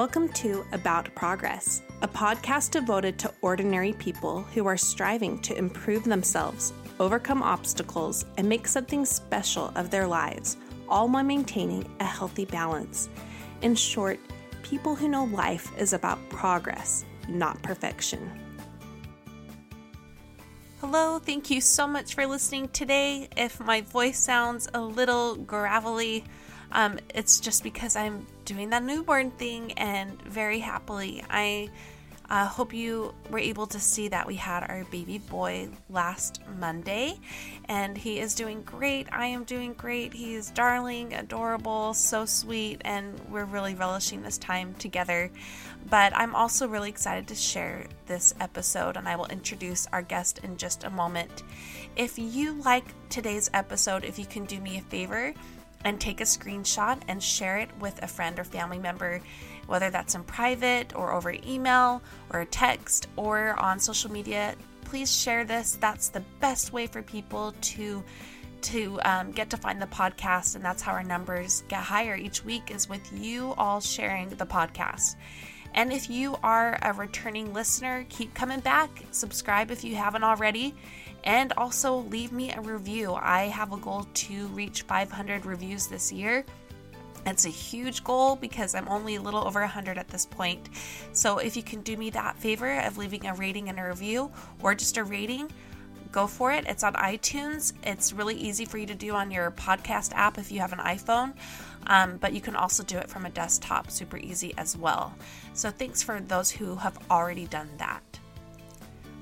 Welcome to About Progress, a podcast devoted to ordinary people who are striving to improve themselves, overcome obstacles, and make something special of their lives, all while maintaining a healthy balance. In short, people who know life is about progress, not perfection. Hello, thank you so much for listening today. If my voice sounds a little gravelly, um, it's just because I'm doing that newborn thing and very happily. I uh, hope you were able to see that we had our baby boy last Monday and he is doing great. I am doing great. He is darling, adorable, so sweet, and we're really relishing this time together. But I'm also really excited to share this episode and I will introduce our guest in just a moment. If you like today's episode, if you can do me a favor, and take a screenshot and share it with a friend or family member, whether that's in private or over email or a text or on social media. Please share this. That's the best way for people to to um, get to find the podcast, and that's how our numbers get higher each week is with you all sharing the podcast. And if you are a returning listener, keep coming back. Subscribe if you haven't already and also leave me a review. I have a goal to reach 500 reviews this year. It's a huge goal because I'm only a little over 100 at this point. So if you can do me that favor of leaving a rating and a review or just a rating, go for it. It's on iTunes. It's really easy for you to do on your podcast app if you have an iPhone, um, but you can also do it from a desktop, super easy as well. So thanks for those who have already done that.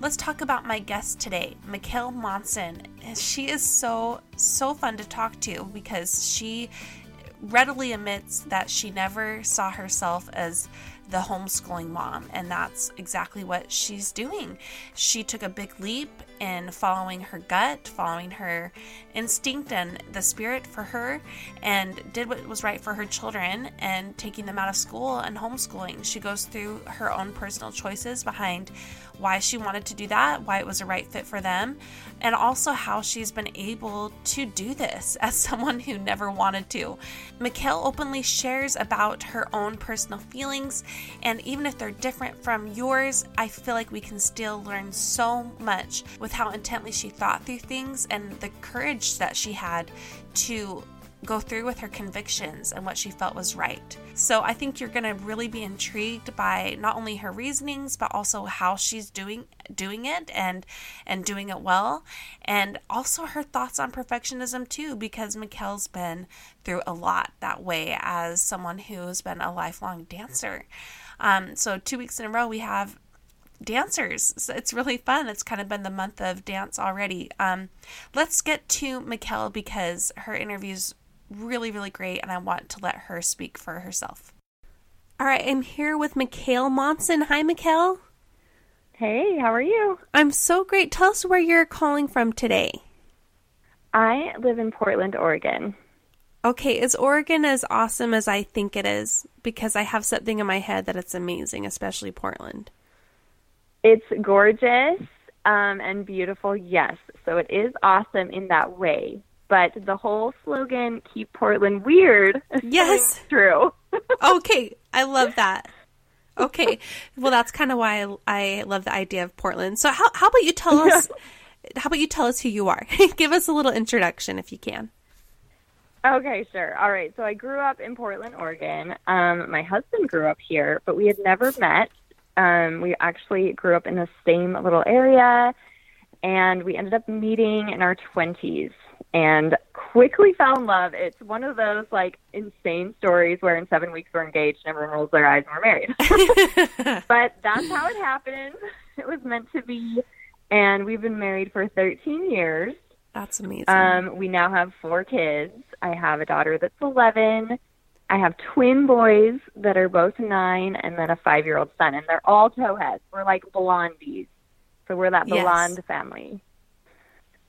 Let's talk about my guest today, Mikkel Monson. She is so, so fun to talk to because she readily admits that she never saw herself as the homeschooling mom, and that's exactly what she's doing. She took a big leap in following her gut, following her instinct and the spirit for her, and did what was right for her children and taking them out of school and homeschooling. She goes through her own personal choices behind why she wanted to do that, why it was a right fit for them, and also how she's been able to do this as someone who never wanted to. Mikkel openly shares about her own personal feelings, and even if they're different from yours, I feel like we can still learn so much with how intently she thought through things and the courage that she had to go through with her convictions and what she felt was right. So I think you're going to really be intrigued by not only her reasonings but also how she's doing doing it and and doing it well and also her thoughts on perfectionism too because Mikkel's been through a lot that way as someone who's been a lifelong dancer. Um, so two weeks in a row we have dancers. So it's really fun. It's kind of been the month of dance already. Um, let's get to Mikkel because her interview's really, really great, and I want to let her speak for herself. All right, I'm here with Mikkel Monson. Hi, Mikkel. Hey, how are you? I'm so great. Tell us where you're calling from today. I live in Portland, Oregon. Okay, is Oregon as awesome as I think it is? Because I have something in my head that it's amazing, especially Portland. It's gorgeous um, and beautiful, yes. So it is awesome in that way but the whole slogan "Keep Portland Weird" yes, true. okay, I love that. Okay, well that's kind of why I, I, love the idea of Portland. So how how about you tell us? how about you tell us who you are? Give us a little introduction if you can. Okay, sure. All right. So I grew up in Portland, Oregon. Um, my husband grew up here, but we had never met. Um, we actually grew up in the same little area, and we ended up meeting in our twenties and quickly fell in love. It's one of those like insane stories where in seven weeks we're engaged and everyone rolls their eyes and we're married. but that's how it happened. It was meant to be. And we've been married for 13 years. That's amazing. Um, we now have four kids. I have a daughter that's 11. I have twin boys that are both nine, and then a five year old son. And they're all towheads. We're like blondies. So we're that blonde yes. family.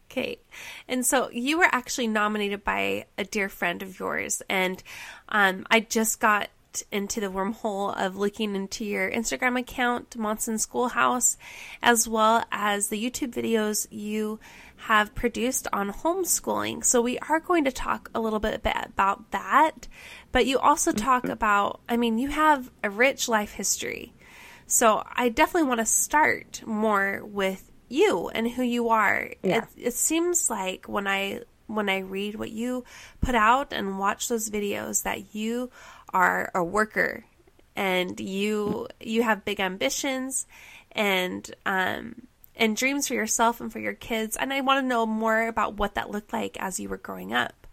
Okay. And so you were actually nominated by a dear friend of yours. And um, I just got into the wormhole of looking into your Instagram account, Monson Schoolhouse, as well as the YouTube videos you have produced on homeschooling. So we are going to talk a little bit about that. But you also talk mm-hmm. about, I mean, you have a rich life history. So I definitely want to start more with you and who you are. Yeah. It, it seems like when I when I read what you put out and watch those videos that you are a worker and you you have big ambitions and um and dreams for yourself and for your kids and I want to know more about what that looked like as you were growing up.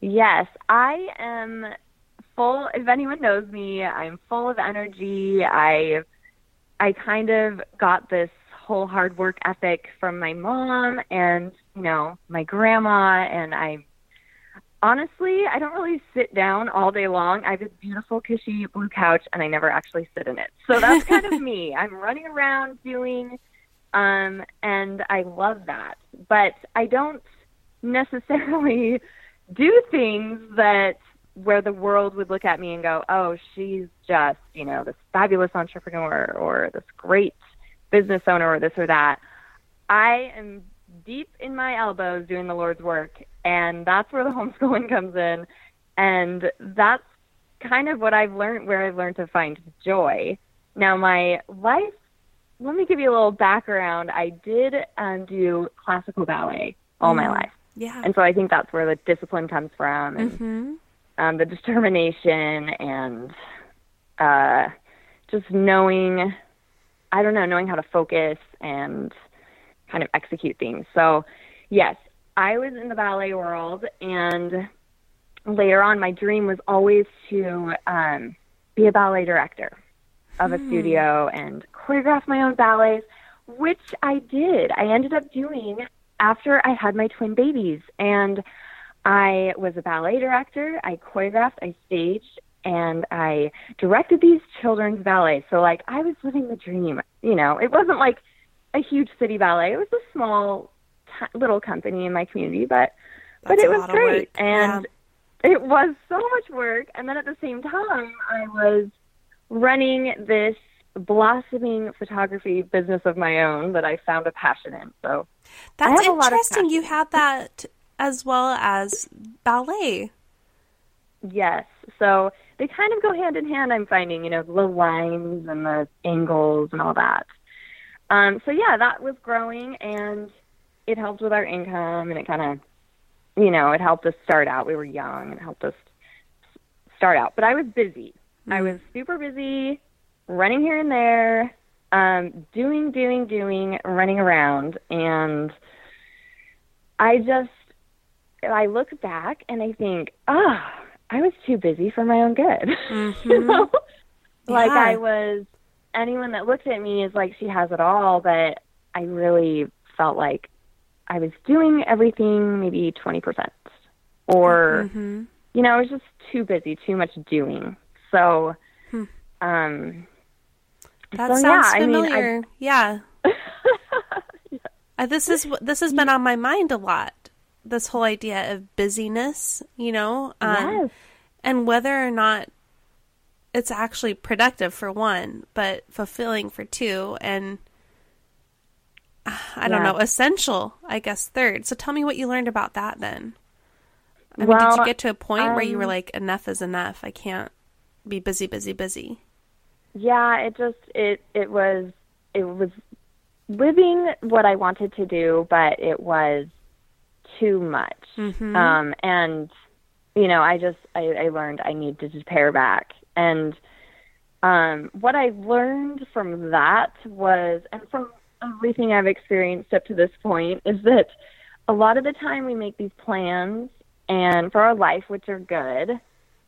Yes, I am full if anyone knows me, I'm full of energy. I I kind of got this whole hard work ethic from my mom and you know my grandma and I honestly I don't really sit down all day long. I have this beautiful cushy blue couch and I never actually sit in it. So that's kind of me. I'm running around doing um and I love that. But I don't necessarily do things that where the world would look at me and go, "Oh, she's just, you know, this fabulous entrepreneur or this great business owner or this or that. I am deep in my elbows doing the Lord's work, and that's where the homeschooling comes in. And that's kind of what I've learned, where I've learned to find joy. Now, my life, let me give you a little background. I did um, do classical ballet all mm, my life. Yeah. And so I think that's where the discipline comes from and mm-hmm. um, the determination and uh, just knowing I don't know, knowing how to focus and kind of execute things. So, yes, I was in the ballet world, and later on, my dream was always to um, be a ballet director of a hmm. studio and choreograph my own ballets, which I did. I ended up doing after I had my twin babies, and I was a ballet director. I choreographed, I staged, and I directed these children's ballets. So like I was living the dream. You know, it wasn't like a huge city ballet. It was a small t- little company in my community, but That's but it was great and it was so much work. And then at the same time, I was running this blossoming photography business of my own that I found a passion in. So That's have a lot of interesting. You had that as well as ballet. Yes. So they kind of go hand in hand, I'm finding, you know, the lines and the angles and all that. Um, so yeah, that was growing and it helped with our income and it kind of, you know, it helped us start out. We were young and it helped us start out. But I was busy. I was super busy running here and there, um, doing, doing, doing, running around. And I just, I look back and I think, ah, I was too busy for my own good. you know? Like I was anyone that looked at me is like she has it all, but I really felt like I was doing everything maybe 20% or Mm-hmm. you know, I was just too busy, too much doing. So um That so, sounds yeah, I mean, I- familiar. yeah. Uh, this is what this has been on my mind a lot. This whole idea of busyness, you know, um, yes. and whether or not it's actually productive for one, but fulfilling for two, and I don't Yeah. know, essential, I guess, third. So tell me what you learned about that then. I mean, did you get to a point where you were um, like, enough is enough? I can't be busy, busy, busy. Yeah, it just it it was it was living what I wanted to do, but it was too much. Mhm. Um and you know, I just I, I learned I need to just pare back. And um what I learned from that was and from everything I've experienced up to this point is that a lot of the time we make these plans and for our life which are good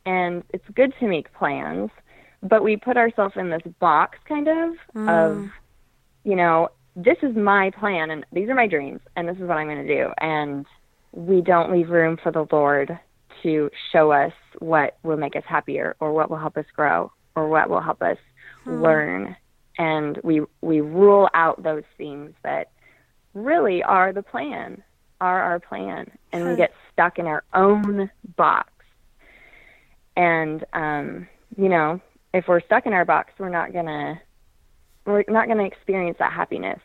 and it's good to make plans but we put ourselves in this box kind of of you know this is my plan and these are my dreams and this is what i'm going to do and we don't leave room for the lord to show us what will make us happier or what will help us grow or what will help us learn. And we we rule out those things that really are the plan are our plan and we get stuck in our own box. And um you know if we're stuck in our box we're not gonna we're not gonna experience that happiness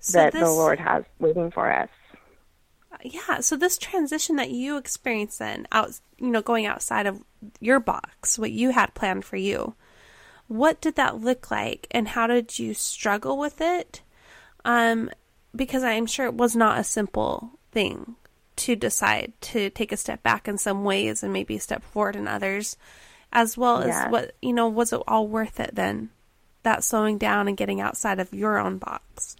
So that the lord has waiting for us yeah so this transition that you experienced then out you know going outside of your box what you had planned for you what did that look like and how did you struggle with it? Um because i'm sure it was not a simple thing to decide to take a step back in some ways and maybe step forward in others as well Yeah. as what you know was it all worth it then? That slowing down and getting outside of your own box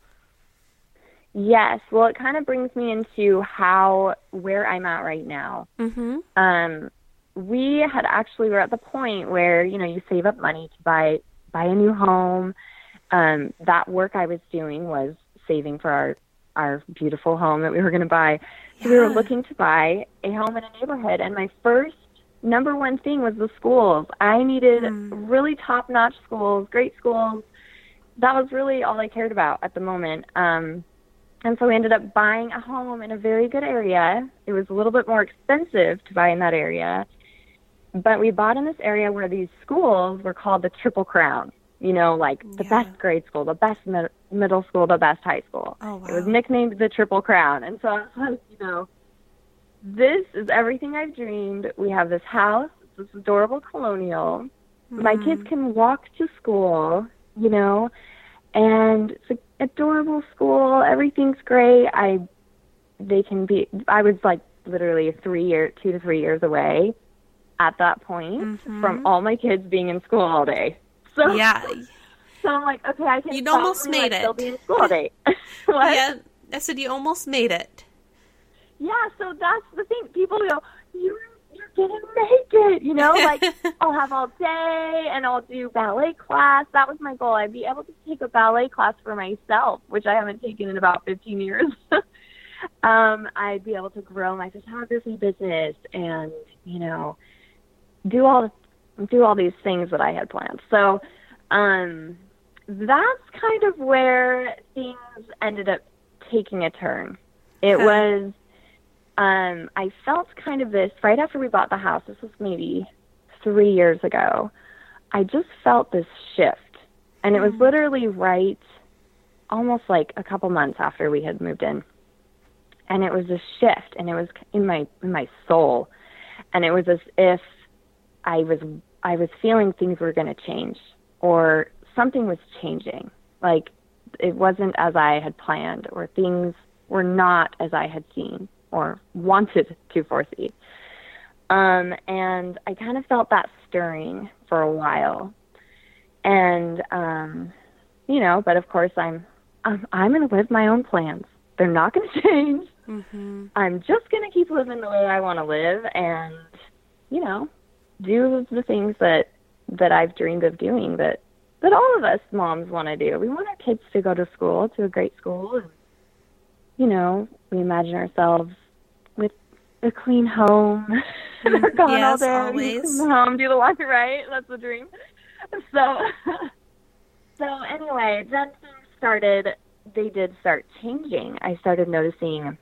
yes. Well it kind of brings me into how where i'm at right now. Mm-hmm. Um we had actually were at the point where you know you save up money to buy buy a new home. Um that work i was doing was saving for our our beautiful home that we were going to buy. So we were looking to buy a home in a neighborhood and my first number one thing was the schools. I needed really top notch schools great schools. That was really all i cared about at the moment. Um and so we ended up buying a home in a very good area. It was a little bit more expensive to buy in that area. But we bought in this area where these schools were called the Triple Crown. You know, like the Yeah. best grade school, the best mid- middle school, the best high school. Oh, wow. It was nicknamed the Triple Crown. And so I was like, you know, this is everything I've dreamed. We have this house, this adorable colonial. My Mm-hmm. kids can walk to school, you know, and it's an adorable school. Everything's great. I, they can be. I was like literally three year, two to three years away at that point from all my kids being in school all day. So Mm-hmm. yeah so I'm like, okay, I can. You'd almost made like, it. Still be in school all day. Yeah i said you almost made it Yeah, so that's the thing. People go, you're, gonna make it. You know, like I'll have all day and I'll do ballet class. That was my goal. I'd be able to take a ballet class for myself, which I haven't taken in about 15 years. um, I'd be able to grow my photography business and, you know, do all do all these things that I had planned. So, um, that's kind of where things ended up taking a turn. It was, um, I felt kind of this right after we bought the house. This was maybe three years ago. I just felt this shift, and it was literally right, almost like a couple months after we had moved in, and it was a shift, and it was in my in my soul, and it was as if I was I was feeling things were going to change or something was changing. Like it wasn't as I had planned or things were not as I had seen or wanted to foresee. Um, and I kind of felt that stirring for a while. And um, you know, but of course I'm I'm, I'm going to live my own plans. They're not going to change. Mm-hmm. I'm just going to keep living the way I want to live and you know, do the things that that I've dreamed of doing that that all of us moms want to do. We want our kids to go to school, to a great school and you know, we imagine ourselves with a clean home. They're gone all yes, day. always. Clean the home, do the laundry right. That's the dream. So so anyway, then things started they did start changing. I started noticing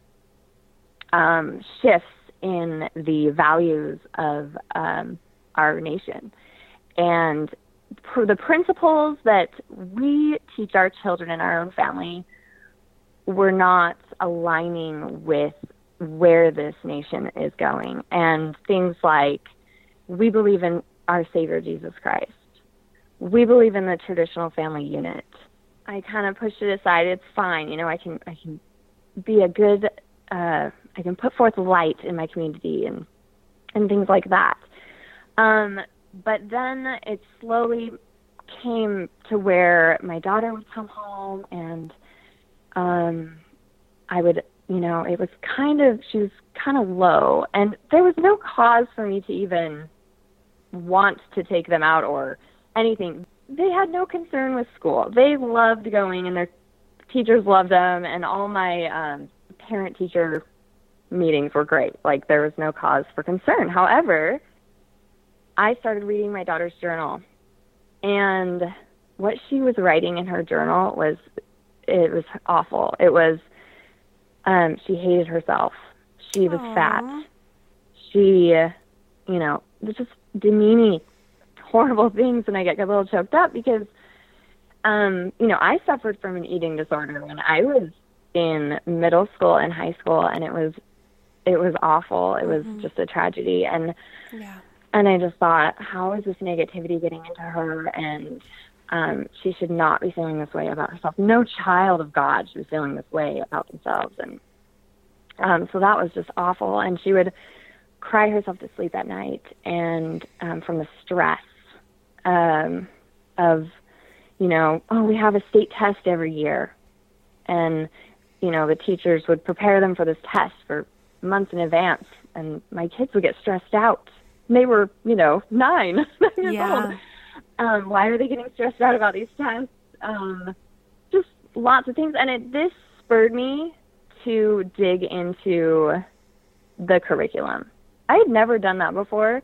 um, shifts in the values of um, our nation. And for the principles that we teach our children in our own family were not aligning with where this nation is going. And things like we believe in our Savior Jesus Christ. We believe in the traditional family unit. I kind of pushed it aside. It's fine, you know. I can I can be a good uh, I can put forth light in my community and and things like that. Um, but then it slowly came to where my daughter would come home and um, I would, you know, it was kind of she was kind of low, and there was no cause for me to even want to take them out or anything. They had no concern with school. They loved going, and their teachers loved them, and all my um, parent teacher meetings were great. Like there was no cause for concern. However, I started reading my daughter's journal, and what she was writing in her journal was it was awful. It was um she hated herself. She was Aw. fat. She you know, just demeaning horrible things and I get a little choked up because um, you know, I suffered from an eating disorder when I was in middle school and high school and it was it was awful. It was just a tragedy and Yeah. and I just thought, how is this negativity getting into her? And um, she should not be feeling this way about herself. No child of God should be feeling this way about themselves. And um, so that was just awful. And she would cry herself to sleep at night, and um, from the stress um, of, you know, oh, we have a state test every year, and you know the teachers would prepare them for this test for months in advance, and my kids would get stressed out. They were, you know, nine, nine years Yeah. old. Um, why are they getting stressed out about these tests? Um, just lots of things, and it this spurred me to dig into the curriculum. I had never done that before.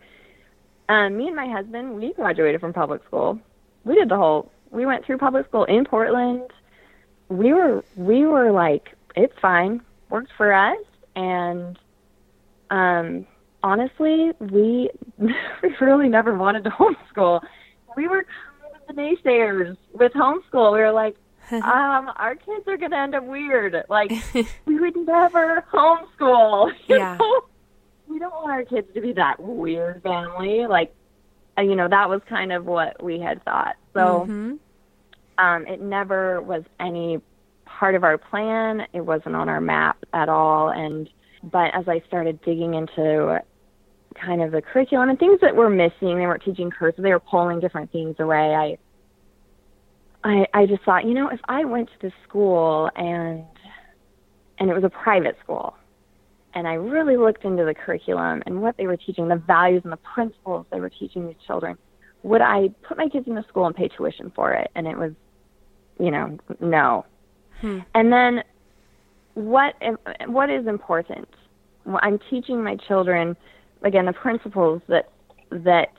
Um, me and my husband, we graduated from public school. We did the whole. We went through public school in Portland. We were we were like, it's fine, worked for us, and um, honestly, we we really never wanted to homeschool. We were kind of the naysayers with homeschool. We were like, um, our kids are gonna end up weird. Like, we would never homeschool. You Yeah. know? We don't want our kids to be that weird family. Like, uh, you know, that was kind of what we had thought. So, Mhm. um, it never was any part of our plan. It wasn't on our map at all. And but as I started digging into kind of the curriculum and things that were missing, they weren't teaching cursive. They were pulling different things away. I I I just thought, you know, if I went to this school and and it was a private school and I really looked into the curriculum and what they were teaching, the values and the principles they were teaching these children, would I put my kids in the school and pay tuition for it? And it was, you know, no. Hmm. And then what what is important? I'm teaching my children again the principles that that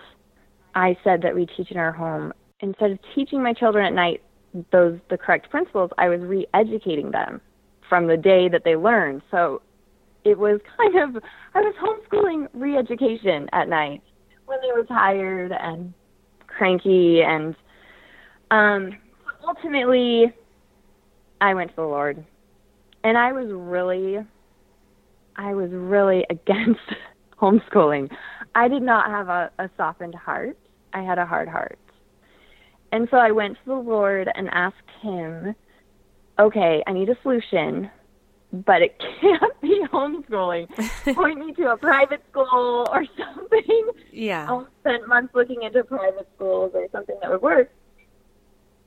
I said that we teach in our home, instead of teaching my children at night those the correct principles, I was re-educating them from the day that they learned. So it was kind of I was homeschooling re-education at night when they were tired and cranky and um ultimately I went to the Lord and I was really I was really against homeschooling. I did not have a, a softened heart. I had a hard heart. And so I went to the Lord and asked him, okay, I need a solution, but it can't be homeschooling. Point me to a private school or something. Yeah. I spent months looking into private schools or something that would work.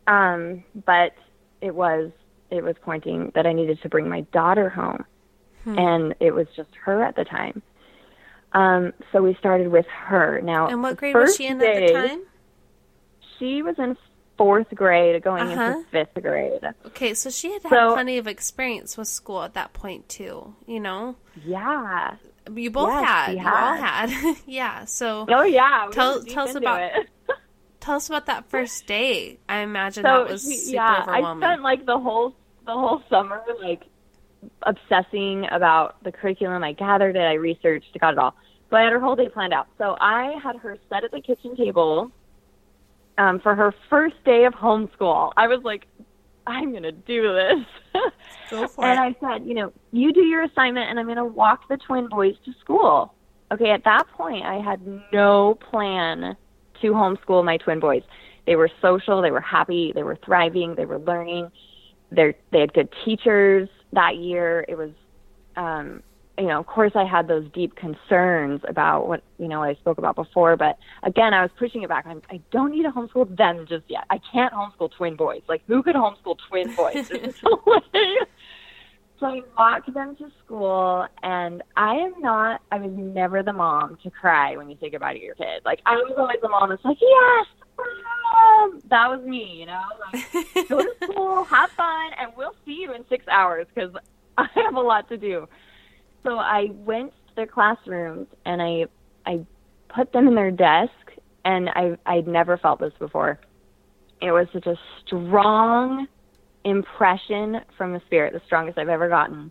Um, but it was it was pointing that I needed to bring my daughter home, hmm. and it was just her at the time. Um, so we started with her. Now, and what grade was she in day, at the time? She was in fourth grade, going uh-huh. into fifth grade. Okay, so she had had plenty of experience with school at that point too. You know? Yeah. You both yes, had. You all had. yeah. So. Oh yeah. Tell tell us about. tell us about that first day. I imagine so that was super yeah. I spent like the whole the whole summer like obsessing about the curriculum. I gathered it, I researched, got it all. So I had her whole day planned out. So I had her set at the kitchen table um, for her first day of homeschool. I was like, I'm going to do this. Go for and it. I said, you know, you do your assignment and I'm going to walk the twin boys to school. Okay, at that point, I had no plan to homeschool my twin boys. They were social, they were happy, they were thriving, they were learning. They're, they had good teachers that year. It was um you know, of course I had those deep concerns about what, you know, I spoke about before, but again, I was pushing it back. I'm, I don't need to homeschool them just yet. I can't homeschool twin boys. Like, who could homeschool twin boys? There's no way. So I walked them to school, and I am not, I was never the mom to cry when you say goodbye to your kid. Like, I was always the mom that's like, yes, mom. That was me, you know? Like, go to school, have fun, and we'll see you in six hours because I have a lot to do. So I went to their classrooms, and I, I put them in their desk, and I, I'd never felt this before. It was such a strong impression from the spirit, the strongest I've ever gotten,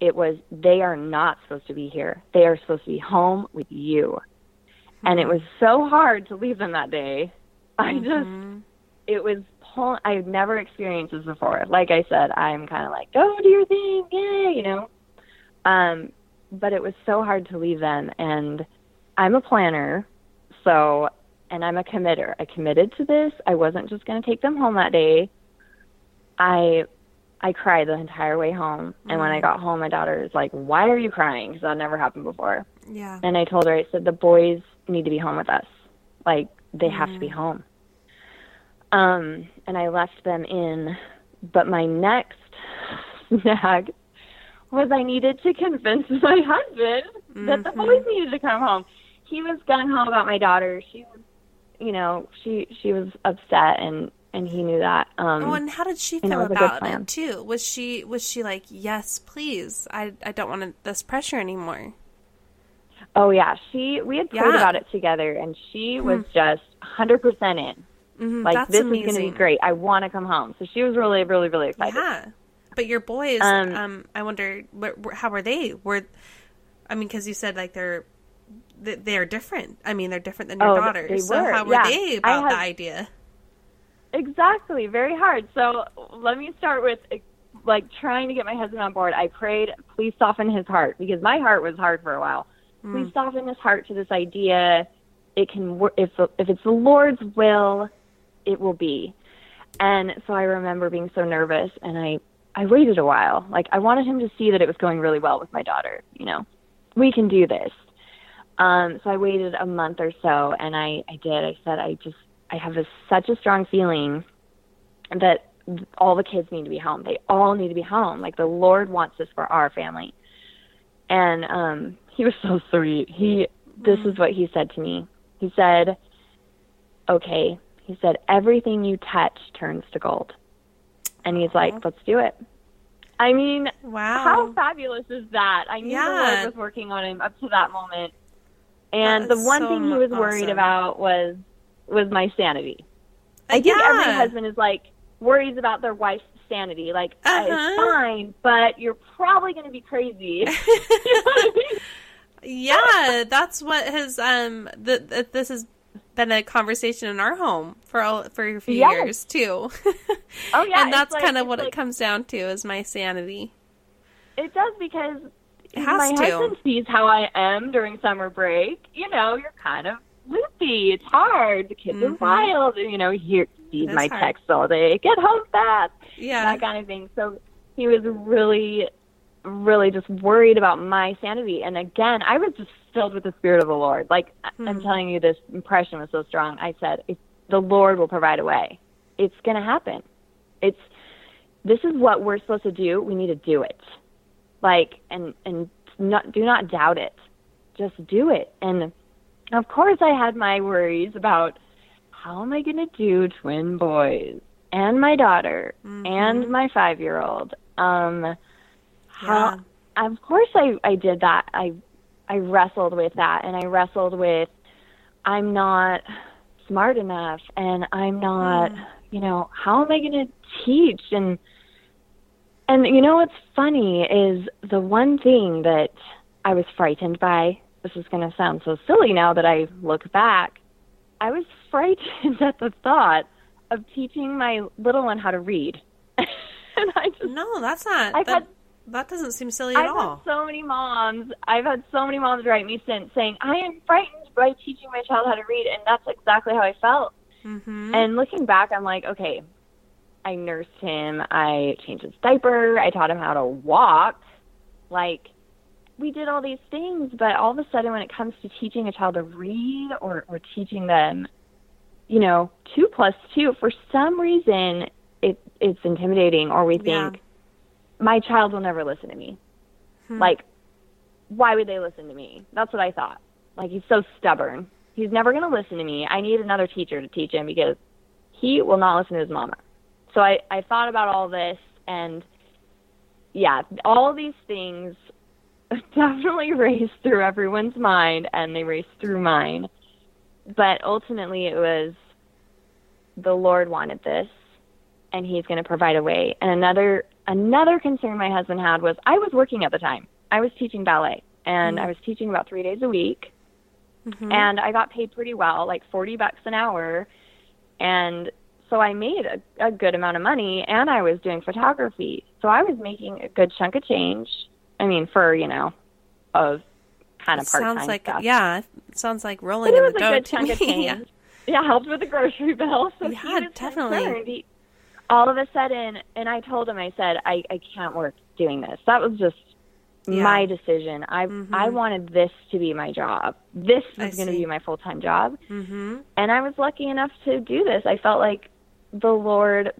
it was they are not supposed to be here. They are supposed to be home with you. Mm-hmm. And it was so hard to leave them that day. I mm-hmm. just it was I had never experienced this before. Like I said, I'm kind of like, go do your thing, yeah, you know. Um, but it was so hard to leave them, and I'm a planner, so and I'm a committer. I committed to this. I wasn't just going to take them home that day. I I cried the entire way home. And mm when I mm. got home, my daughter was like, "Why are you crying?" Because that never happened before. Yeah. And I told her, I said, "The boys need to be home with us. Like they mm have to be mm. home." Um, and I left them in. But my next snag was I needed to convince my husband mm-hmm. that the boys mm-hmm. needed to come home. He was gung ho about my daughter. She was, you know, she she was upset and and he knew that. Um, oh, and how did she feel about it too? Was she was she like, yes, please, I I don't want this pressure anymore. Oh yeah, she we had prayed yeah. about it together, and she hmm. was just hundred percent in. Mm-hmm. Like That's this amazing. is going to be great. I want to come home. So she was really, really, really excited. Yeah, but your boys, um, um I wonder, how were they? Were I mean, because you said like they're they are different. I mean, they're different than your oh, daughters. so how were yeah. they about the idea? Exactly, very hard. So let me start with like trying to get my husband on board. I prayed, please soften his heart because my heart was hard for a while. Mm. Please soften his heart to this idea. It can if if it's the Lord's will, it will be. And so I remember being so nervous, and I I waited a while. Like I wanted him to see that it was going really well with my daughter. You know, we can do this. Um, so I waited a month or so, and I I did. I said I just I have a, such a strong feeling that all the kids need to be home. They all need to be home. Like the Lord wants this for our family. And um he was so sweet. He this is what he said to me. He said, "Okay." He said, "Everything you touch turns to gold." And he's like, "Let's do it." I mean, wow. How fabulous is that? I knew yeah. the Lord was working on him up to that moment And That the one so thing he was worried awesome. about was was my sanity. I think every husband is like worries about their wife's sanity. Like Uh-huh. it's fine, but you're probably going to be crazy. you know I mean? Yeah, that's what has um th- th- this has been a conversation in our home for all, for a few Yes. years too. Oh yeah, and that's like- kind of what it comes down to is my sanity. It does because It my to. husband sees how I am during summer break. You know, you're kind of loopy. It's hard. The kids are Mhm. wild. You know, he sees my hard. texts all day. Get home fast. Yeah. that kind of thing. So he was really, really just worried about my sanity. And again, I was just filled with the Spirit of the Lord. Like I'm Hmm. telling you, this impression was so strong. I said, the Lord will provide a way. It's going to happen. It's this is what we're supposed to do. We need to do it. Like and and not do not doubt it. Just do it. And of course, I had my worries about how am I going to do twin boys and my daughter Mm-hmm. and my five year old. Um, how, Yeah. of course, I I did that. I I wrestled with that, and I wrestled with I'm not smart enough, and I'm not. You know, how am I going to teach and and you know what's funny is the one thing that I was frightened by. This is going to sound so silly now that I look back. I was frightened at the thought of teaching my little one how to read. and I just No, that's not. I've that, had- that doesn't seem silly at I've all. had so many moms. I've had so many moms write me since saying, "I am frightened by teaching my child how to read," and that's exactly how I felt. mm-hmm. And looking back, I'm like, okay, I nursed him, I changed his diaper, I taught him how to walk. Like, we did all these things, but all of a sudden, when it comes to teaching a child to read or, or teaching them, you know, two plus two, for some reason, it it's intimidating, or we think Yeah. my child will never listen to me. Hmm. Like, why would they listen to me? That's what I thought. Like, he's so stubborn. He's never going to listen to me. I need another teacher to teach him because he will not listen to his mama. So I, I thought about all this, and yeah, all these things definitely raced through everyone's mind, and they raced through mine. But ultimately, it was the Lord wanted this, and He's going to provide a way. And another another concern my husband had was I was working at the time. I was teaching ballet, and I was teaching about three days a week, Mhm. and I got paid pretty well, like forty bucks an hour, and so I made a, a good amount of money, and I was doing photography, so I was making a good chunk of change. I mean, for you know, of kind of It part time sounds like stuff. yeah, it sounds like rolling But it in was the a dough good to chunk of me. change. Yeah, helped with the grocery bill. So Yeah, he was definitely. concerned. He- all of a sudden, and I told him, I said, I, I can't work doing this. That was just Yeah. my decision. I I wanted this to be my job. This was going to be my full time job, Mm-hmm. and I was lucky enough to do this. I felt like the Lord,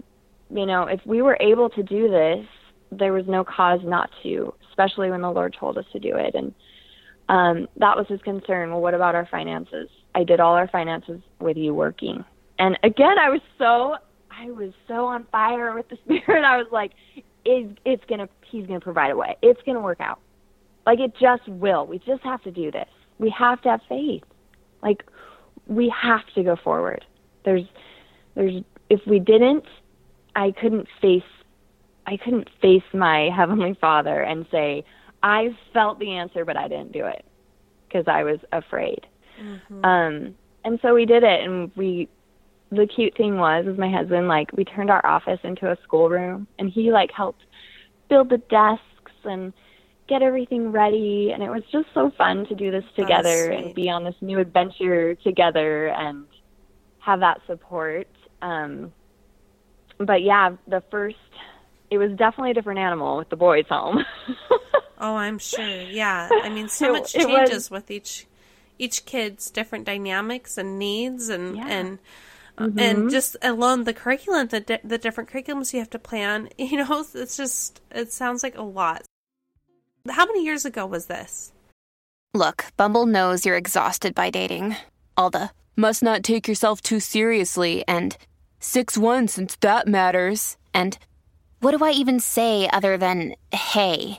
you know, if we were able to do this, there was no cause not to. Especially when the Lord told us to do it, and um, that was his concern. Well, what about our finances? I did all our finances with you working. And again, I was so I was so on fire with the spirit. I was like, is it's gonna he's gonna provide a way. It's gonna work out. Like it just will. We just have to do this. We have to have faith. Like we have to go forward. There's there's if we didn't, I couldn't face I couldn't face my heavenly Father and say I felt the answer, but I didn't do it because I was afraid. Um, and so we did it, and we. The cute thing was, is my husband like we turned our office into a schoolroom, and he like helped build the desks and get everything ready, and it was just so fun to do this together and be on this new adventure together and have that support. Um, but yeah, the first, it was definitely a different animal with the boys home. Oh, I'm sure. Yeah, I mean, so It- much it was- changes with each each kid's different dynamics and needs, and Yeah. and uh, and just alone the curriculum, the di- the different curriculums you have to plan. You know, it's just it sounds like a lot. How many years ago was this? Look, Bumble knows you're exhausted by dating. All the must not take yourself too seriously and 6 1 since that matters. And what do I even say other than hey?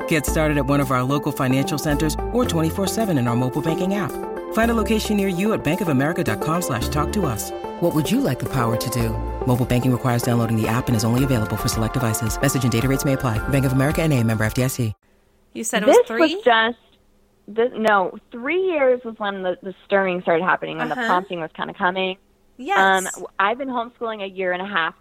Get started at one of our local financial centers or 24-7 in our mobile banking app. Find a location near you at bankofamerica.com slash talk to us. What would you like the power to do? Mobile banking requires downloading the app and is only available for select devices. Message and data rates may apply. Bank of America and a member FDIC. You said it this was three? was just this, no three years was when the, the stirring started happening when the Uh-huh. prompting was kind of coming. yes. Um, I've been homeschooling a year and a half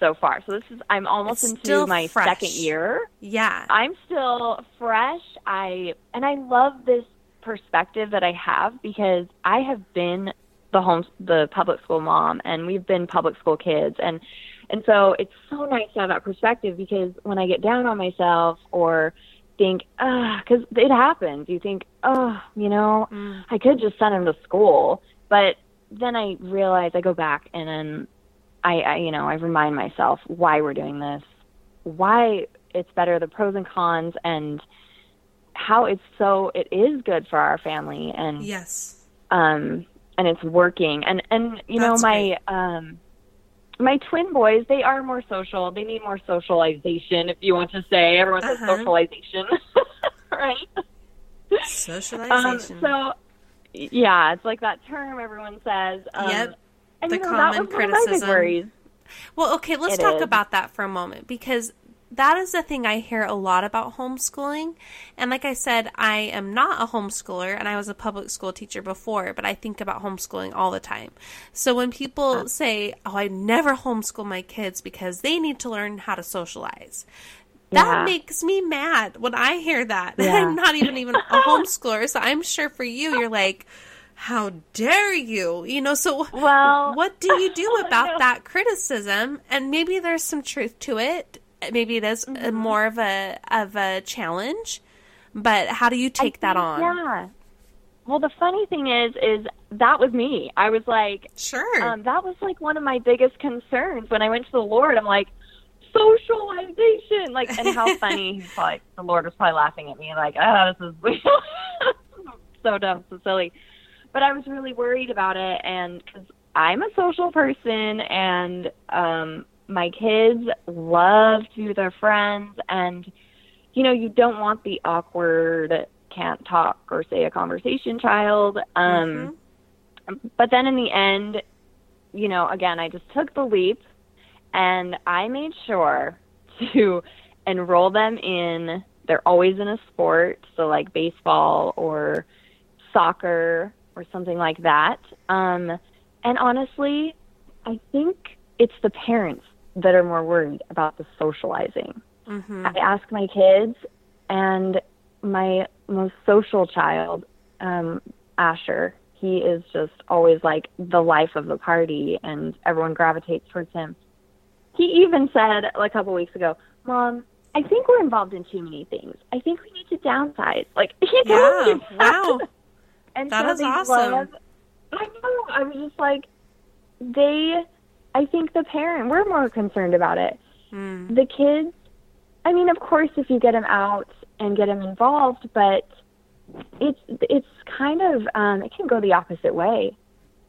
so far, so this is I'm almost It's into my fresh. second year. yeah. I'm still fresh. I and I love this perspective that I have because I have been the home the public school mom and we've been public school kids and and so it's so nice to have that perspective because when I get down on myself or think cuz it happens you think oh you know Mm. I could just send him to school but then I realize I go back and then I, I you know I remind myself why we're doing this why it's better the pros and cons and how it's so it is good for our family and yes. um and it's working and and you know That's my um my twin boys they are more social they need more socialization if you want to say everyone says Uh-huh. socialization right um Socialization. so yeah it's like that term everyone says um Yep. And The you know, common that was one of my big criticism. Well, okay, let's It talk is. about that for a moment because that is the thing I hear a lot about homeschooling. And like I said, I am not a homeschooler and I was a public school teacher before, but I think about homeschooling all the time. So when people say, "Oh, I never homeschool my kids because they need to learn how to socialize." That Yeah. makes me mad when I hear that. Yeah. I'm not even even a homeschooler, so I'm sure for you you're like how dare you? You know, so Well, what do you do about that criticism? And maybe there's some truth to it. Maybe it is Mm-hmm. more of a of a challenge. But how do you take that on? Yeah. Well, the funny thing is, is that was me. I was like, Sure. um, that was like one of my biggest concerns when I went to the Lord. I'm like, socialization, like, and how funny. He's probably the Lord was probably laughing at me, like, ah, this is so dumb, so silly. But I was really worried about it, and because I'm a social person, and um, my kids love to their friends, and you know, you don't want the awkward, can't talk or say a conversation child. Um, But then in the end, you know, again, I just took the leap and I made sure to enroll them in, they're always in a sport, so like baseball or soccer or something like that. Um, and honestly, I think it's the parents that are more worried about the socializing. hmm I ask my kids, and my most social child, um, Asher, he is just always like the life of the party, and everyone gravitates towards him. He even said a couple weeks ago, "Mom, I think we're involved in too many things. I think we need to downsize." Like he Yeah. Wow. And That so is awesome. love- I know. I was just like, they. I think the parent we're more concerned about it. Mm. The kids. I mean, of course, if you get them out and get them involved, but it's it's kind of um, it can go the opposite way.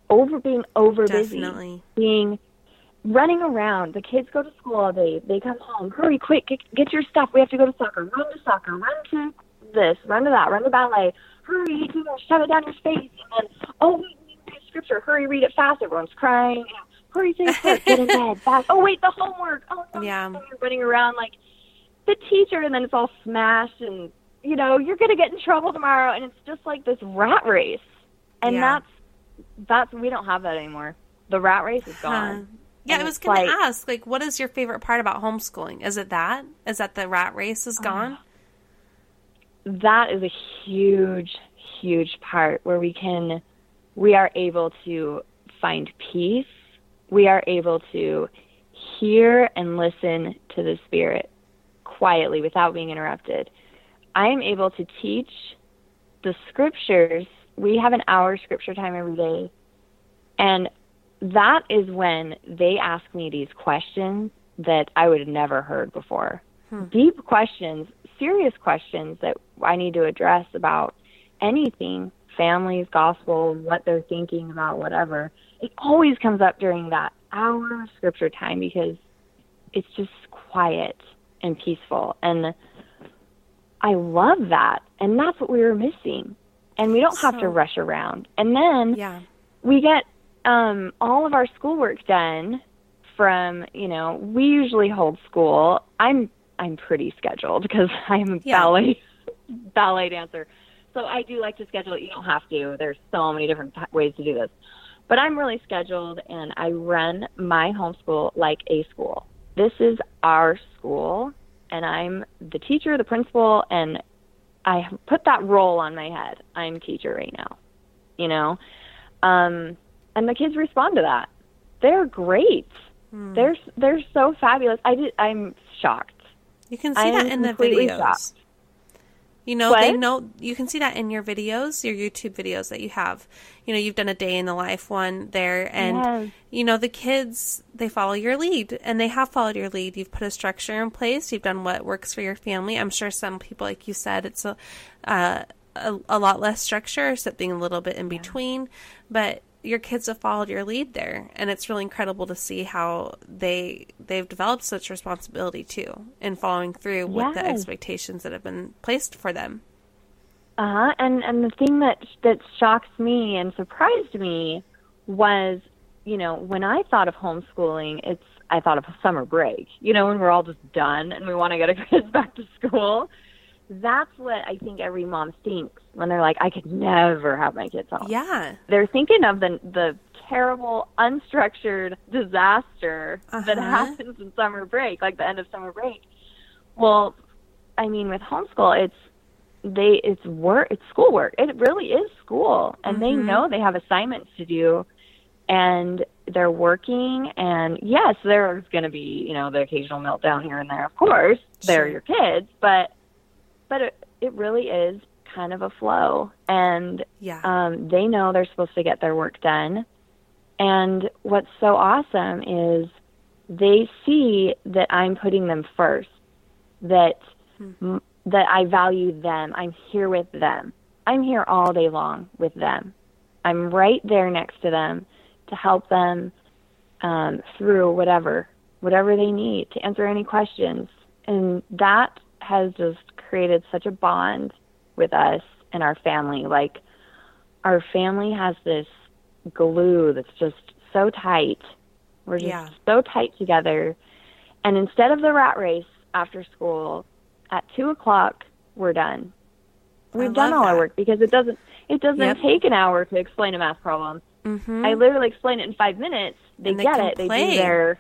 Over being over busy, being running around. The kids go to school all day. They come home. Hurry, quick, get, get your stuff. We have to go to soccer. Run to soccer. Run to this. Run to that. Run to ballet. Hurry, you know, shove it down your face. And then, oh, we need to scripture. Hurry, read it fast. Everyone's crying. You know, hurry, say prayer. Get in bed. Fast. Oh, wait, the homework. Oh, no. Yeah. And You're running around like the teacher, and then it's all smashed, and you know you're gonna get in trouble tomorrow, and it's just like this rat race. And Yeah. that's that's we don't have that anymore. The rat race is Huh. gone. Yeah, And I was going to ask, like, what is your favorite part about homeschooling? Is it that? Is that the rat race is ah. gone? that is a huge, huge part where we can, we are able to find peace. We are able to hear and listen to the Spirit quietly without being interrupted. I am able to teach the scriptures, we have an hour scripture time every day. And that is when they ask me these questions that I would have never heard before. Hmm. Deep questions, serious questions that I need to address about anything families, gospel, what they're thinking about, whatever. It always comes up during that hour of scripture time because it's just quiet and peaceful. And I love that. And that's what we were missing. And we don't so, have to rush around. And then yeah. we get um, all of our schoolwork done from, you know, we usually hold school. I'm I'm pretty scheduled because I'm a yeah. ballet ballet dancer. So I do like to schedule it. You don't have to. There's so many different ways to do this. But I'm really scheduled and I run my homeschool like a school. This is our school and I'm the teacher, the principal, and I put that role on my head. I'm teacher right now, you know? Um, and the kids respond to that. They're great. Hmm. They're they're so fabulous. I did. I'm shocked. You can see I that in the videos. Shocked. You know, what? they know you can see that in your videos, your YouTube videos that you have. You know, you've done a day in the life one there and yes. you know, the kids they follow your lead and they have followed your lead. You've put a structure in place, you've done what works for your family. I'm sure some people like you said it's a uh, a, a, lot less structure, something a little bit in between, but your kids have followed your lead there. And it's really incredible to see how they they've developed such responsibility too in following through with yes. the expectations that have been placed for them. Uh-huh. And and the thing that that shocks me and surprised me was you know when i thought of homeschooling it's i thought of a summer break you know when we're all just done and we want to get our kids back to school. That's what I think every mom thinks when they're like, I could never have my kids home. Yeah. They're thinking of the the terrible, unstructured disaster uh-huh. that happens in summer break, like the end of summer break. Well, I mean, with homeschool, it's they it's work, it's schoolwork. It really is school, and mm-hmm. they know they have assignments to do, and they're working. And yes, there's going to be you know the occasional meltdown here and there. Of course, they're your kids, but but it, it really is kind of a flow. And yeah. um, they know they're supposed to get their work done. And what's so awesome is they see that i'm putting them first that mm-hmm. that i value them. I'm here with them. I'm here all day long with them. I'm right there next to them to help them um, through whatever whatever they need to answer any questions. And that has just created such a bond with us and our family. Like our family has this glue that's just so tight. We're just yeah. so tight together. And instead of the rat race after school, at two o'clock we're done. We've done all that. our work because it doesn't it doesn't yep. take an hour to explain a math problem. Mm-hmm. I literally explain it in five minutes. They, they get it. They do their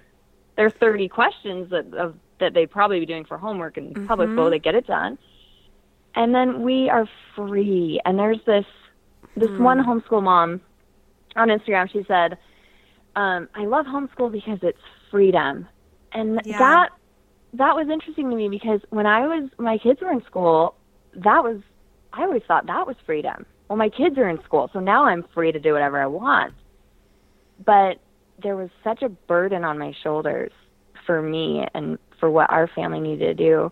their thirty questions that, of that they'd probably be doing for homework in mm-hmm. public school. They get it done, and then we are free. And there's this this mm. one homeschool mom on Instagram. She said, um, "I love homeschool because it's freedom," and yeah. that that was interesting to me because when I was my kids were in school, that was I always thought that was freedom. Well, my kids are in school, so now I'm free to do whatever I want. But there was such a burden on my shoulders for me and for what our family needed to do,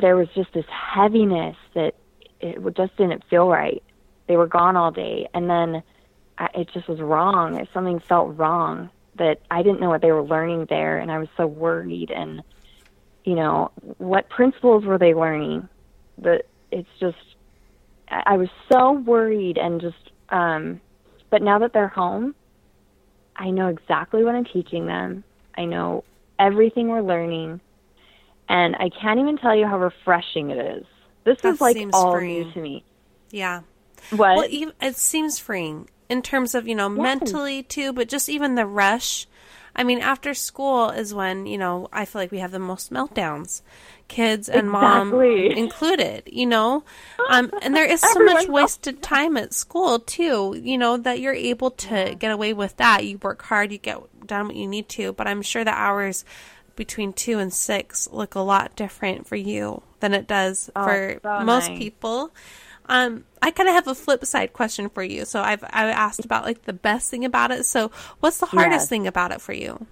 there was just this heaviness that it just didn't feel right. They were gone all day, and then I, it just was wrong. Something felt wrong that I didn't know what they were learning there, and I was so worried. And you know, what principles were they learning? But it's just, I was so worried and just. um But now that they're home, I know exactly what I'm teaching them. I know everything we're learning. And I can't even tell you how refreshing it is. This that is like all freeing. new to me. Yeah. What? Well, it seems freeing in terms of, you know, yes. mentally too, but just even the rush. I mean, after school is when, you know, I feel like we have the most meltdowns, kids and exactly. mom included, you know? Um, and there is so much wasted time at school too, you know, that you're able to get away with that. You work hard, you get done what you need to, but I'm sure the hours between two and six look a lot different for you than it does oh, for so most nice. people. Um, I kind of have a flip side question for you. So I've I asked about like the best thing about it. So what's the hardest Yes. thing about it for you?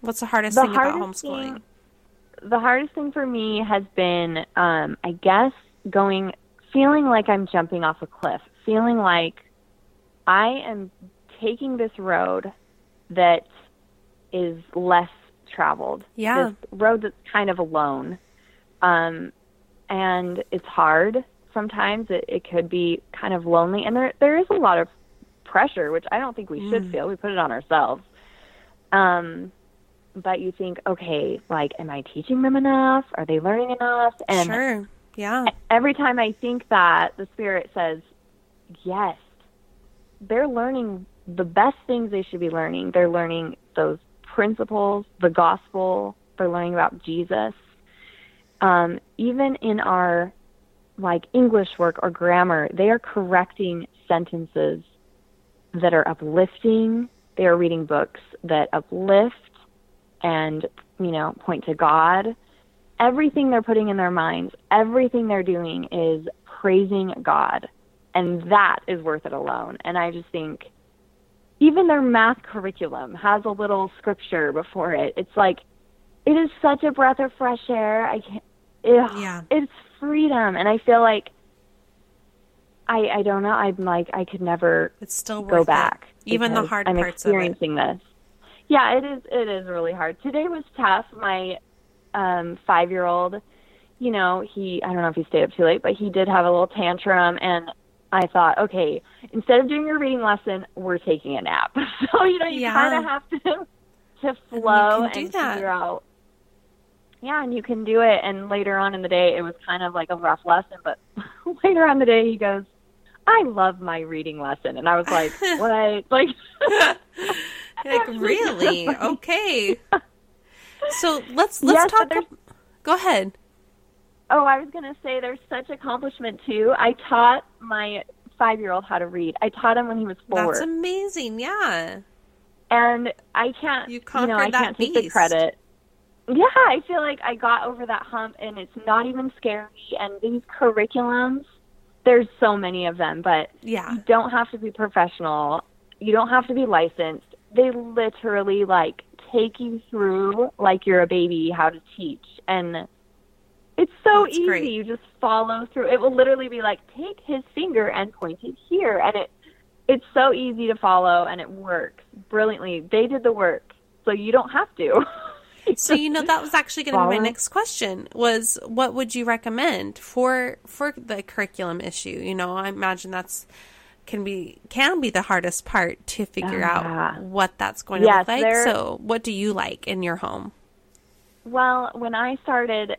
What's the hardest The thing about homeschooling? thing- the hardest thing for me has been, um, I guess, going, feeling like I'm jumping off a cliff, feeling like I am taking this road that is less traveled. Yeah. This road that's kind of alone. Um, and it's hard sometimes. It, it could be kind of lonely. And there, there is a lot of pressure, which I don't think we Mm. should feel. We put it on ourselves. Um, but you think, okay, like, am I teaching them enough? Are they learning enough? And sure. Yeah. every time I think that, the Spirit says, yes, they're learning the best things they should be learning. They're learning those principles, the gospel, they're learning about Jesus. Um, even in our like English work or grammar, they are correcting sentences that are uplifting. They are reading books that uplift and, you know, point to God everything they're putting in their minds, everything they're doing is praising God. And that is worth it alone. And I just think even their math curriculum has a little scripture before it. It's like it is such a breath of fresh air. I can't ugh, Yeah. it's freedom and I feel like I I don't know, I'm like I could never It's still go it. back. Even the hard I'm parts of it. experiencing this. Yeah, it is. It is really hard. Today was tough. My um, five-year-old, you know, he I don't know if he stayed up too late, but he did have a little tantrum, and I thought, okay, instead of doing your reading lesson, we're taking a nap. so you know, you Yeah. kind of have to to flow and that. figure out. Yeah, and you can do it. And later on in the day, it was kind of like a rough lesson, but later on in the day, he goes, "I love my reading lesson," and I was like, "What?" Like, Like really? Okay. So let's let's Yes, talk. Go ahead. Oh, I was going to say there's such accomplishment too. I taught my five year old how to read. I taught him when he was four. That's amazing. Yeah. and I can't, You you, know, I can't take the beast. credit. Yeah, I feel like I got over that hump and it's not even scary. And these curriculums, there's so many of them, but Yeah. you don't have to be professional. You don't have to be licensed. They literally like take you through like you're a baby how to teach and it's so That's easy. great. You just follow through. It will literally be like take his finger and point it here and it it's so easy to follow and it works brilliantly. They did the work. So you don't have to. So you know that was actually going to be my next question was what would you recommend for for the curriculum issue? You know, I imagine that's can be can be the hardest part to figure Yeah. out what that's going to look like. So, what do you like in your home? Well, when I started,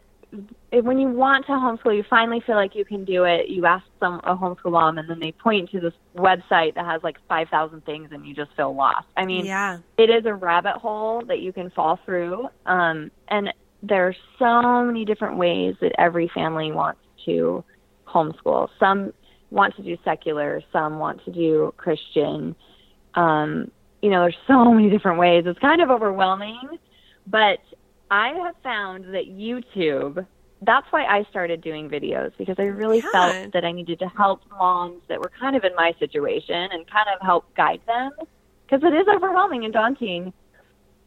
when you want to homeschool, you finally feel like you can do it. You ask some a homeschool mom, and then they point to this website that has like five thousand things, and you just feel lost. I mean, Yeah. it is a rabbit hole that you can fall through, um, and there are so many different ways that every family wants to homeschool. Some want to do secular, some want to do Christian. Um, you know, there's so many different ways. It's kind of overwhelming, but I have found that YouTube, that's why I started doing videos because I really Yeah. felt that I needed to help moms that were kind of in my situation and kind of help guide them because it is overwhelming and daunting.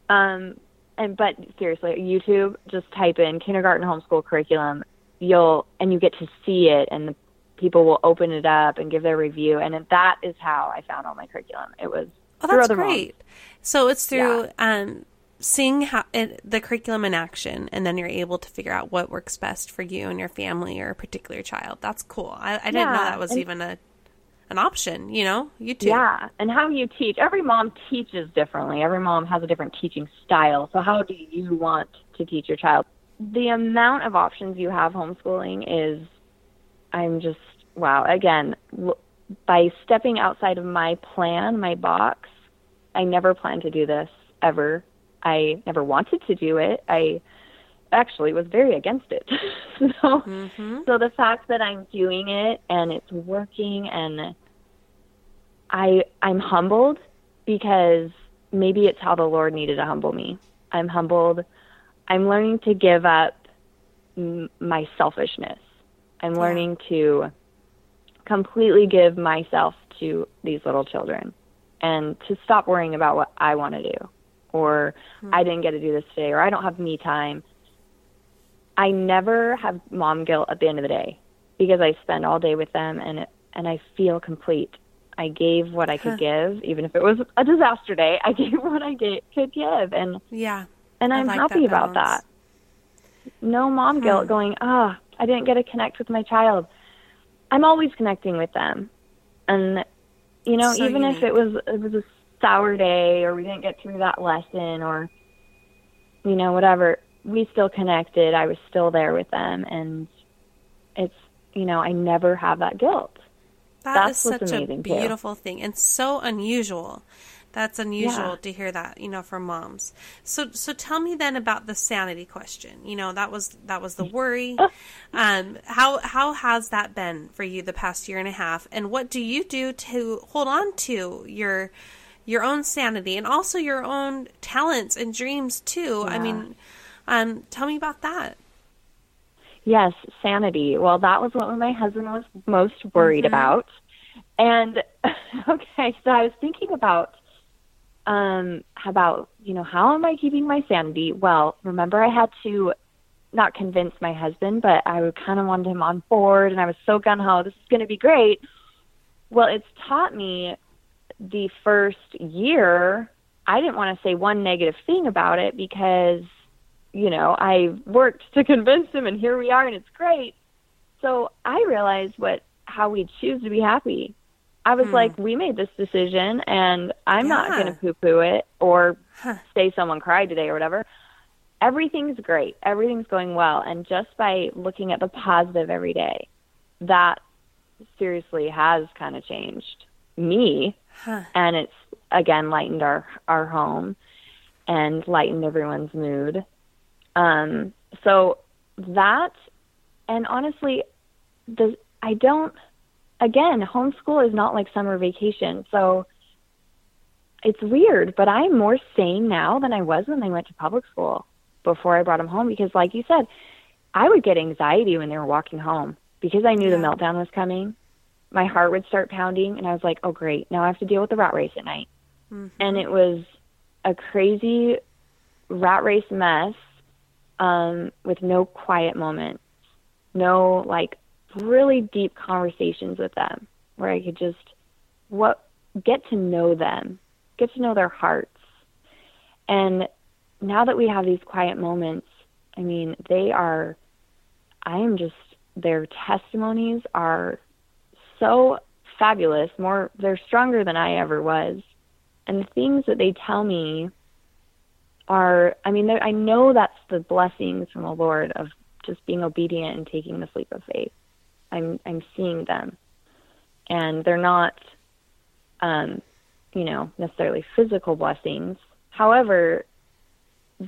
Um, and but seriously, YouTube, just type in kindergarten homeschool curriculum, you'll and you get to see it, and the people will open it up and give their review, and that is how I found all my curriculum. It was Oh, that's other moms. So it's through um, seeing how it, the curriculum in action, and then you're able to figure out what works best for you and your family or a particular child. That's cool. I, I didn't know that was and- even a an option. You know, YouTube. Yeah, and how you teach. Every mom teaches differently. Every mom has a different teaching style. So how do you want to teach your child? The amount of options you have homeschooling is I'm just wow. Again, by stepping outside of my plan, my box, I never planned to do this ever. I never wanted to do it. I actually was very against it. so mm-hmm. so the fact that I'm doing it and it's working and I I'm humbled because maybe it's how the Lord needed to humble me. I'm humbled. I'm learning to give up m- my selfishness. I'm learning to completely give myself to these little children and to stop worrying about what I want to do or mm-hmm. I didn't get to do this today or I don't have me time. I never have mom guilt at the end of the day because I spend all day with them and it, and I feel complete. I gave what I could give, even if it was a disaster day. I gave what I gave, could give, and yeah, and I'm like happy that about that. No mom hmm. guilt going. Ah, oh, I didn't get to connect with my child. I'm always connecting with them, and you know, so even unique. if it was it was a sour day or we didn't get through that lesson or you know whatever, we still connected. I was still there with them, and it's you know I never have that guilt. That That's is such a beautiful too. thing and so unusual. That's unusual yeah. to hear that, you know, from moms. So so tell me then about the sanity question. You know, that was that was the worry. um how how has that been for you the past year and a half and what do you do to hold on to your your own sanity and also your own talents and dreams too? Yeah. I mean, um tell me about that. Yes, sanity. Well, that was what my husband was most worried mm-hmm. about. And okay, so I was thinking about um about, you know, how am I keeping my sanity? Well, remember I had to not convince my husband, but I kind of wanted him on board and I was so gun ho, this is going to be great. Well, it's taught me the first year, I didn't want to say one negative thing about it because you know, I worked to convince him and here we are and it's great. So I realized what how we choose to be happy. I was hmm. like, we made this decision and I'm yeah. not going to poo poo it or huh. say someone cried today or whatever. Everything's great. Everything's going well. And just by looking at the positive every day, that seriously has kind of changed me. Huh. And it's again lightened our, our home and lightened everyone's mood. Um, so that, and honestly, the I don't. Again, homeschool is not like summer vacation, so it's weird. But I'm more sane now than I was when they went to public school before I brought them home because, like you said, I would get anxiety when they were walking home because I knew yeah. the meltdown was coming. My heart would start pounding, and I was like, "Oh, great! Now I have to deal with the rat race at night." Mm-hmm. And it was a crazy rat race mess um, with no quiet moments, no like really deep conversations with them where I could just what get to know them, get to know their hearts. And now that we have these quiet moments, I mean, they are I am just their testimonies are so fabulous, more they're stronger than I ever was. And the things that they tell me are i mean i know that's the blessings from the lord of just being obedient and taking the leap of faith. I'm i'm seeing them. And they're not um you know necessarily physical blessings. However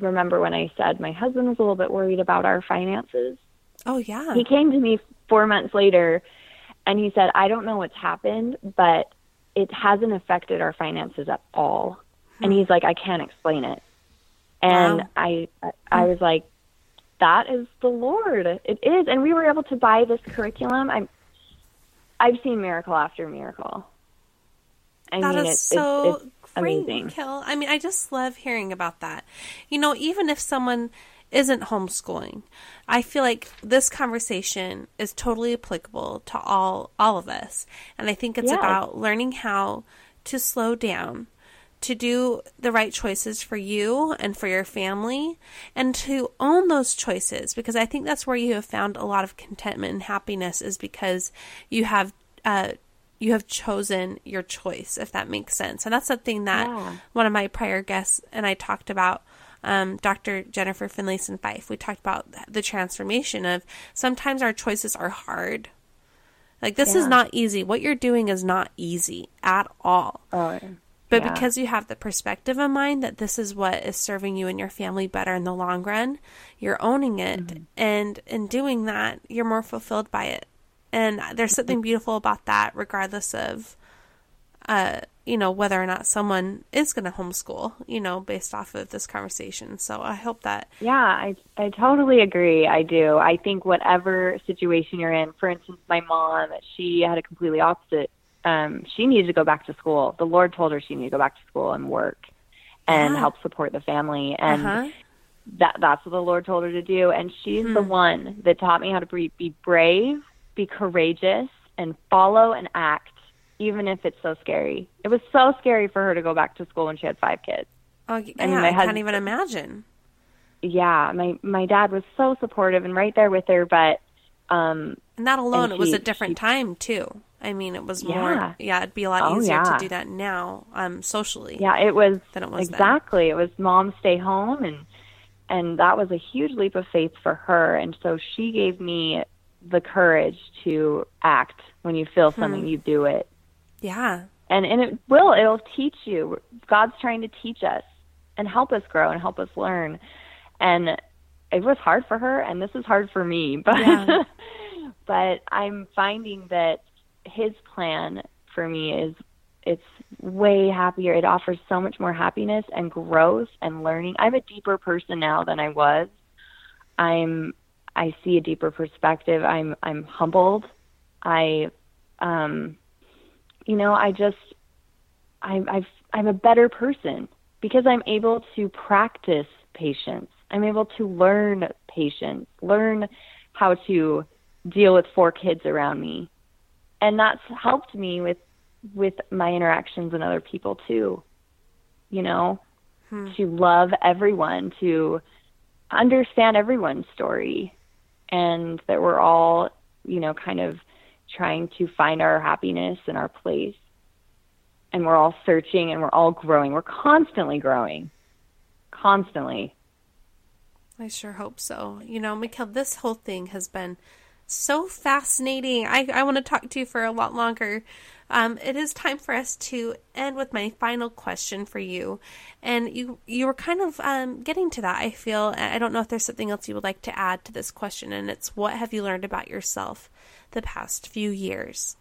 remember when i said my husband was a little bit worried about our finances? Oh yeah. He came to me 4 months later and he said i don't know what's happened but it hasn't affected our finances at all hmm. and he's like i can't explain it and wow. I I was like, that is the Lord. It is, and we were able to buy this curriculum. I'm I've seen miracle after miracle. I that mean, is it, so it's, it's great, amazing. I mean, I just love hearing about that. You know, even if someone isn't homeschooling, I feel like this conversation is totally applicable to all all of us. And I think it's yes. about learning how to slow down to do the right choices for you and for your family and to own those choices because I think that's where you have found a lot of contentment and happiness is because you have uh, you have chosen your choice if that makes sense and that's something that yeah. one of my prior guests and I talked about um, Dr. Jennifer Finlayson Fife we talked about the transformation of sometimes our choices are hard like this yeah. is not easy what you're doing is not easy at all oh. But yeah. because you have the perspective in mind that this is what is serving you and your family better in the long run, you're owning it. Mm-hmm. And in doing that, you're more fulfilled by it. And there's something beautiful about that, regardless of uh, you know, whether or not someone is going to homeschool, you know, based off of this conversation. So I hope that. Yeah, I, I totally agree. I do. I think whatever situation you're in, for instance, my mom, she had a completely opposite. Um, she needed to go back to school. The Lord told her she needed to go back to school and work and Yeah. help support the family. And Uh-huh. that that's what the Lord told her to do. And she's the one that taught me how to be, be brave, be courageous, and follow and act, even if it's so scary. It was so scary for her to go back to school when she had five kids. Oh, yeah, I mean, I, my can't even imagine. Yeah, my my dad was so supportive and right there with her, but um And that alone, And it was a different she- time too. I mean, it was more. Yeah. Yeah, it'd be a lot Oh, easier yeah. to do that now, um, socially. yeah, it was Than it was then. exactly. It was mom stay home and and that was a huge leap of faith for her and so she gave me the courage to act when you feel something you do it. Yeah. And and it will it'll teach you. God's trying to teach us and help us grow and help us learn. And it was hard for her and this is hard for me, but Yeah. but I'm finding that his plan for me is it's way happier. It offers so much more happiness and growth and learning. I'm a deeper person now than I was. I'm I see a deeper perspective. I'm I'm humbled. I um you know, I just I I've I'm a better person because I'm able to practice patience. I'm able to learn patience, learn how to deal with four kids around me. And that's helped me with with my interactions with other people too. You know, hmm. to love everyone, to understand everyone's story and that we're all, you know, kind of trying to find our happiness and our place. And we're all searching and we're all growing. We're constantly growing. Constantly. I sure hope so. You know, Mikkel, this whole thing has been so fascinating. I, I want to talk to you for a lot longer. Um, it is time for us to end with my final question for you. And you you were kind of um, getting to that, I feel. I don't know if there's something else you would like to add to this question, and it's what have you learned about yourself the past few years?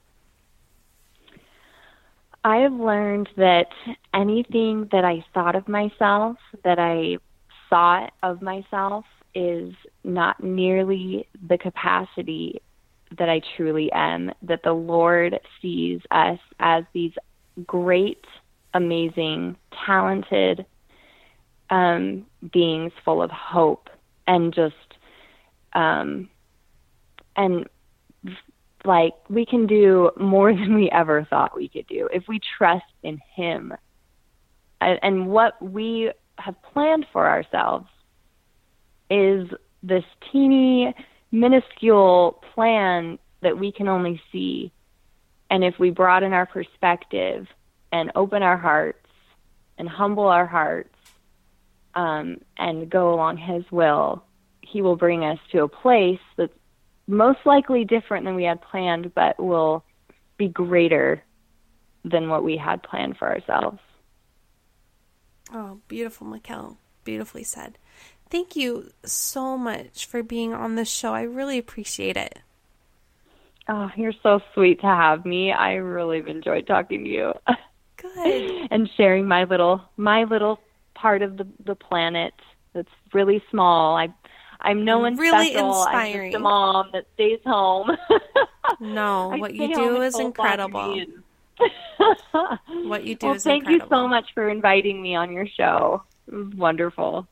I have learned that anything that I thought of myself, that I thought of myself, is not nearly the capacity that I truly am. That the Lord sees us as these great, amazing, talented um, beings full of hope and just, um, and like we can do more than we ever thought we could do if we trust in him. And, what we have planned for ourselves is this teeny minuscule plan that we can only see. And if we broaden our perspective and open our hearts and humble our hearts um, and go along his will he will bring us to a place that's most likely different than we had planned, but will be greater than what we had planned for ourselves. Oh, beautiful, Mikkel. Beautifully said. Thank you so much for being on this show. I really appreciate it. Oh, you're so sweet to have me. I really enjoyed talking to you Good. and sharing my little my little part of the the planet that's really small. I I'm no one Really special. I'm inspiring. just a mom that stays home. No, what you do home is hold on to incredible. What you do well, is thank incredible. you so much for inviting me on your show. It was wonderful.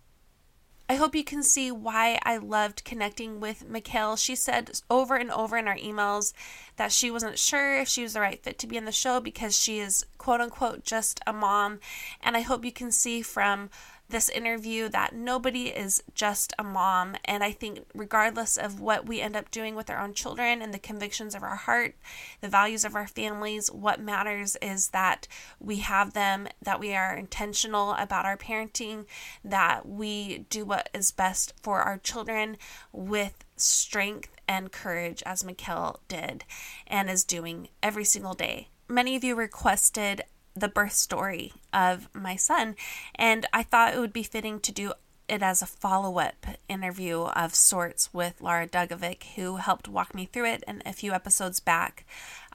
I hope you can see why I loved connecting with Mikkel. She said over and over in our emails that she wasn't sure if she was the right fit to be on the show because she is quote unquote just a mom. And I hope you can see from this interview that nobody is just a mom. And I think, regardless of what we end up doing with our own children and the convictions of our heart, the values of our families, what matters is that we have them, that we are intentional about our parenting, that we do what is best for our children with strength and courage, as Mikkel did and is doing every single day. Many of you requested the birth story of my son, and I thought it would be fitting to do it as a follow up interview of sorts with Lara Dugovic, who helped walk me through it. And a few episodes back,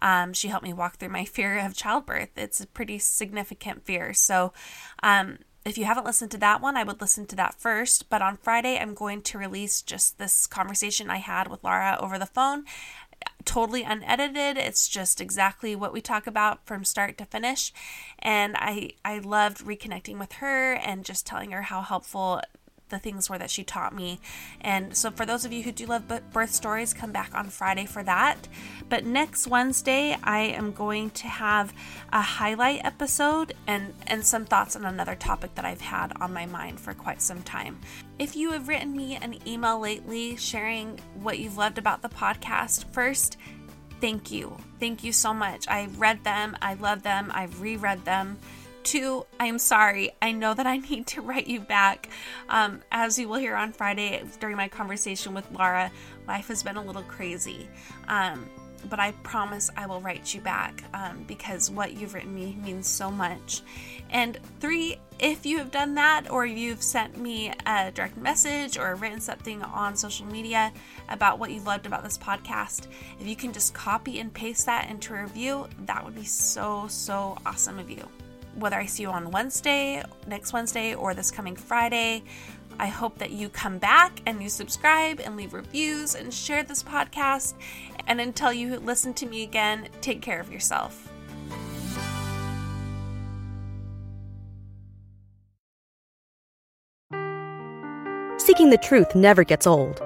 um, she helped me walk through my fear of childbirth. It's a pretty significant fear. So, um, if you haven't listened to that one, I would listen to that first. But on Friday, I'm going to release just this conversation I had with Lara over the phone totally unedited. It's just exactly what we talk about from start to finish. And I I loved reconnecting with her and just telling her how helpful the things were that she taught me. And so, for those of you who do love birth stories, come back on Friday for that. But next Wednesday, I am going to have a highlight episode and, and some thoughts on another topic that I've had on my mind for quite some time. If you have written me an email lately sharing what you've loved about the podcast, first, thank you. Thank you so much. I read them, I love them, I've reread them. Two, I'm sorry. I know that I need to write you back. Um, as you will hear on Friday during my conversation with Laura, life has been a little crazy. Um, but I promise I will write you back um, because what you've written me means so much. And three, if you have done that or you've sent me a direct message or written something on social media about what you loved about this podcast, if you can just copy and paste that into a review, that would be so, so awesome of you whether I see you on Wednesday, next Wednesday, or this coming Friday. I hope that you come back and you subscribe and leave reviews and share this podcast. And until you listen to me again, take care of yourself. Seeking the truth never gets old.